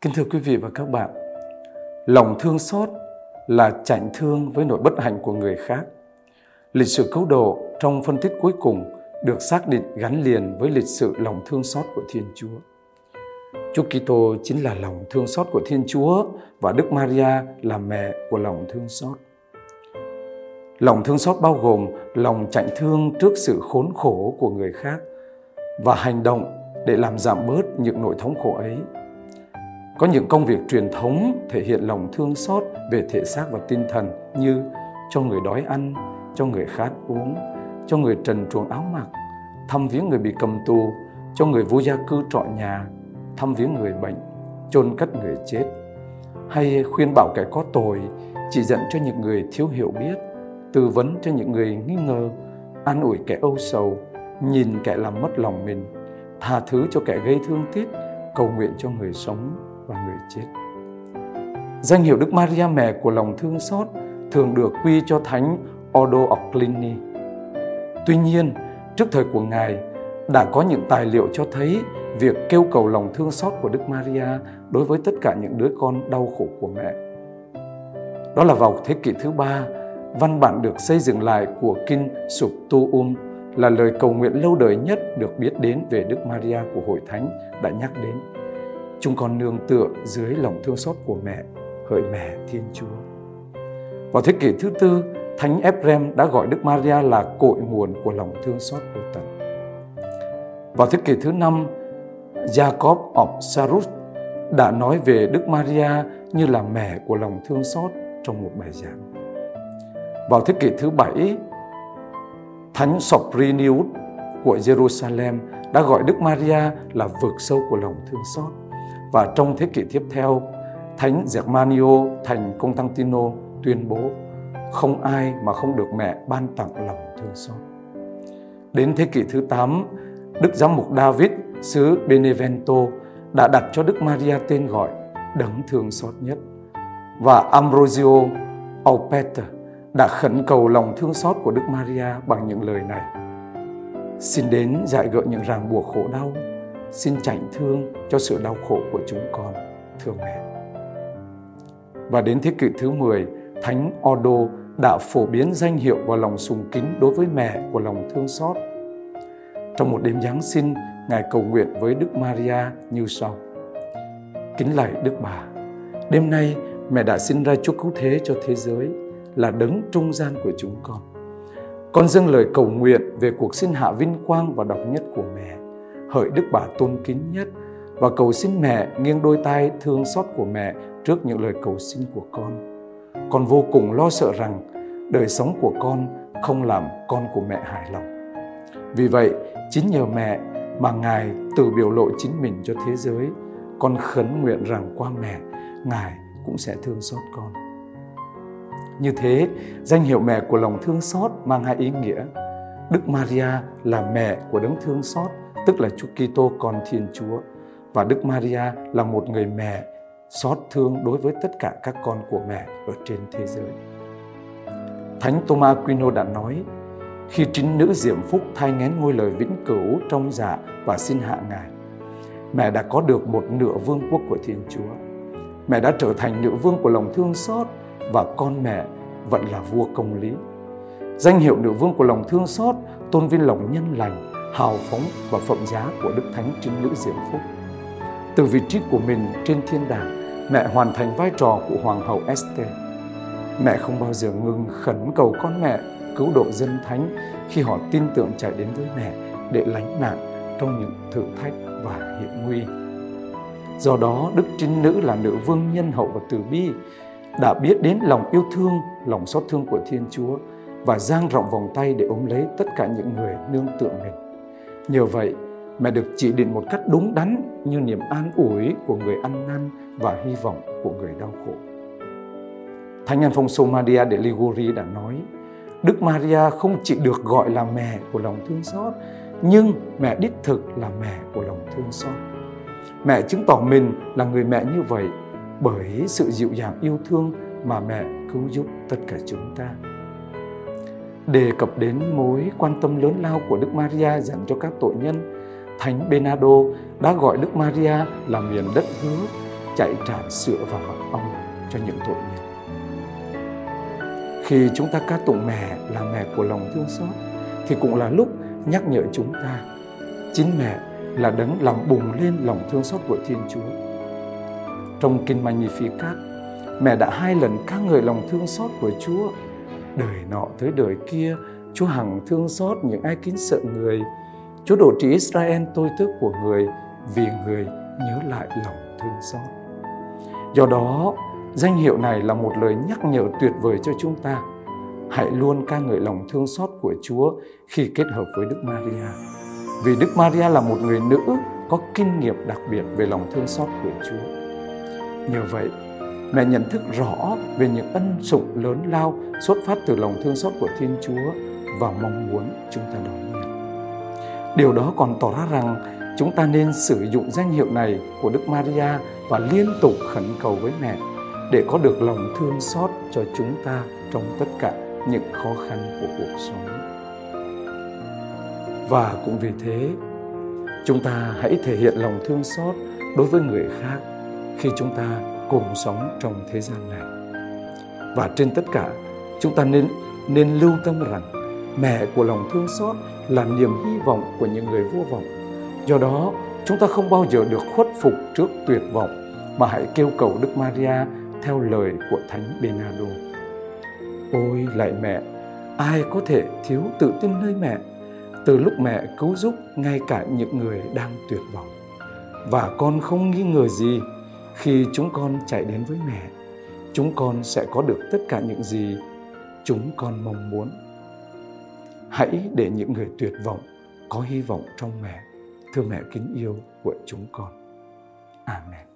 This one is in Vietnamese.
Kính thưa quý vị và các bạn, lòng thương xót là chạnh thương với nỗi bất hạnh của người khác. Lịch sử cứu độ trong phân tích cuối cùng được xác định gắn liền với lịch sử lòng thương xót của Thiên Chúa. Chúa Kitô chính là lòng thương xót của Thiên Chúa và Đức Maria là mẹ của lòng thương xót. Lòng thương xót bao gồm lòng chạnh thương trước sự khốn khổ của người khác và hành động để làm giảm bớt những nỗi thống khổ ấy có những công việc truyền thống thể hiện lòng thương xót về thể xác và tinh thần như cho người đói ăn, cho người khát uống, cho người trần truồng áo mặc, thăm viếng người bị cầm tù, cho người vô gia cư trọ nhà, thăm viếng người bệnh, chôn cất người chết, hay khuyên bảo kẻ có tội, chỉ dẫn cho những người thiếu hiểu biết, tư vấn cho những người nghi ngờ, an ủi kẻ âu sầu, nhìn kẻ làm mất lòng mình, tha thứ cho kẻ gây thương tích, cầu nguyện cho người sống và người chết. Danh hiệu Đức Maria mẹ của lòng thương xót thường được quy cho Thánh Odo of Cluny. Tuy nhiên, trước thời của Ngài đã có những tài liệu cho thấy việc kêu cầu lòng thương xót của Đức Maria đối với tất cả những đứa con đau khổ của mẹ. Đó là vào thế kỷ thứ ba, văn bản được xây dựng lại của Kinh Subtuum là lời cầu nguyện lâu đời nhất được biết đến về Đức Maria của Hội Thánh đã nhắc đến chúng con nương tựa dưới lòng thương xót của mẹ, hỡi mẹ Thiên Chúa. Vào thế kỷ thứ tư, Thánh Ephrem đã gọi Đức Maria là cội nguồn của lòng thương xót vô tận. Vào thế kỷ thứ năm, Jacob of Sarus đã nói về Đức Maria như là mẹ của lòng thương xót trong một bài giảng. Vào thế kỷ thứ bảy, Thánh Soprinius của Jerusalem đã gọi Đức Maria là vực sâu của lòng thương xót. Và trong thế kỷ tiếp theo, Thánh Germanio thành Constantino tuyên bố không ai mà không được mẹ ban tặng lòng thương xót. Đến thế kỷ thứ 8, Đức Giám mục David xứ Benevento đã đặt cho Đức Maria tên gọi đấng thương xót nhất. Và Ambrosio Alpeter đã khẩn cầu lòng thương xót của Đức Maria bằng những lời này. Xin đến giải gợi những ràng buộc khổ đau, xin chảnh thương cho sự đau khổ của chúng con, thưa mẹ. Và đến thế kỷ thứ 10, Thánh Odo đã phổ biến danh hiệu và lòng sùng kính đối với mẹ của lòng thương xót. Trong một đêm Giáng sinh, Ngài cầu nguyện với Đức Maria như sau. Kính lạy Đức Bà, đêm nay mẹ đã sinh ra Chúa Cứu Thế cho thế giới, là đấng trung gian của chúng con. Con dâng lời cầu nguyện về cuộc sinh hạ vinh quang và độc nhất của mẹ hỡi Đức Bà tôn kính nhất và cầu xin mẹ nghiêng đôi tay thương xót của mẹ trước những lời cầu xin của con. Con vô cùng lo sợ rằng đời sống của con không làm con của mẹ hài lòng. Vì vậy, chính nhờ mẹ mà Ngài tự biểu lộ chính mình cho thế giới, con khấn nguyện rằng qua mẹ, Ngài cũng sẽ thương xót con. Như thế, danh hiệu mẹ của lòng thương xót mang hai ý nghĩa. Đức Maria là mẹ của đấng thương xót tức là Chúa Kitô con Thiên Chúa và Đức Maria là một người mẹ xót thương đối với tất cả các con của mẹ ở trên thế giới. Thánh Thomas Aquino đã nói, khi chính nữ Diệm Phúc thai ngén ngôi lời vĩnh cửu trong dạ và xin hạ Ngài, mẹ đã có được một nửa vương quốc của Thiên Chúa. Mẹ đã trở thành nữ vương của lòng thương xót và con mẹ vẫn là vua công lý. Danh hiệu nữ vương của lòng thương xót tôn vinh lòng nhân lành, hào phóng và phẩm giá của Đức Thánh Trinh Nữ Diệm Phúc. Từ vị trí của mình trên thiên đàng, mẹ hoàn thành vai trò của Hoàng hậu Esther. Mẹ không bao giờ ngừng khẩn cầu con mẹ cứu độ dân thánh khi họ tin tưởng chạy đến với mẹ để lánh nạn trong những thử thách và hiểm nguy. Do đó, Đức Trinh Nữ là nữ vương nhân hậu và từ bi, đã biết đến lòng yêu thương, lòng xót thương của Thiên Chúa và dang rộng vòng tay để ôm lấy tất cả những người nương tựa mình. Nhờ vậy, mẹ được chỉ định một cách đúng đắn như niềm an ủi của người ăn năn và hy vọng của người đau khổ. Thánh Alfonso Maria de Liguri đã nói, Đức Maria không chỉ được gọi là mẹ của lòng thương xót, nhưng mẹ đích thực là mẹ của lòng thương xót. Mẹ chứng tỏ mình là người mẹ như vậy bởi sự dịu dàng yêu thương mà mẹ cứu giúp tất cả chúng ta đề cập đến mối quan tâm lớn lao của Đức Maria dành cho các tội nhân, Thánh Bernardo đã gọi Đức Maria là miền đất hứa, chảy tràn sữa vào mật ong cho những tội nhân. Khi chúng ta ca tụng mẹ là mẹ của lòng thương xót thì cũng là lúc nhắc nhở chúng ta chính mẹ là đấng làm bùng lên lòng thương xót của Thiên Chúa. Trong kinh Magnificat, mẹ đã hai lần ca ngợi lòng thương xót của Chúa. Đời nọ tới đời kia, Chúa hằng thương xót những ai kính sợ người. Chúa độ trị Israel tôi tước của người vì người nhớ lại lòng thương xót. Do đó, danh hiệu này là một lời nhắc nhở tuyệt vời cho chúng ta. Hãy luôn ca ngợi lòng thương xót của Chúa khi kết hợp với Đức Maria. Vì Đức Maria là một người nữ có kinh nghiệm đặc biệt về lòng thương xót của Chúa. Nhờ vậy, mẹ nhận thức rõ về những ân sủng lớn lao xuất phát từ lòng thương xót của Thiên Chúa và mong muốn chúng ta đón nhận. Điều đó còn tỏ ra rằng chúng ta nên sử dụng danh hiệu này của Đức Maria và liên tục khẩn cầu với mẹ để có được lòng thương xót cho chúng ta trong tất cả những khó khăn của cuộc sống. Và cũng vì thế, chúng ta hãy thể hiện lòng thương xót đối với người khác khi chúng ta cùng sống trong thế gian này. Và trên tất cả, chúng ta nên nên lưu tâm rằng mẹ của lòng thương xót là niềm hy vọng của những người vô vọng. Do đó, chúng ta không bao giờ được khuất phục trước tuyệt vọng mà hãy kêu cầu Đức Maria theo lời của Thánh Bernardo. Ôi lạy mẹ, ai có thể thiếu tự tin nơi mẹ từ lúc mẹ cứu giúp ngay cả những người đang tuyệt vọng. Và con không nghi ngờ gì khi chúng con chạy đến với mẹ, chúng con sẽ có được tất cả những gì chúng con mong muốn. Hãy để những người tuyệt vọng có hy vọng trong mẹ, thưa mẹ kính yêu của chúng con. Amen.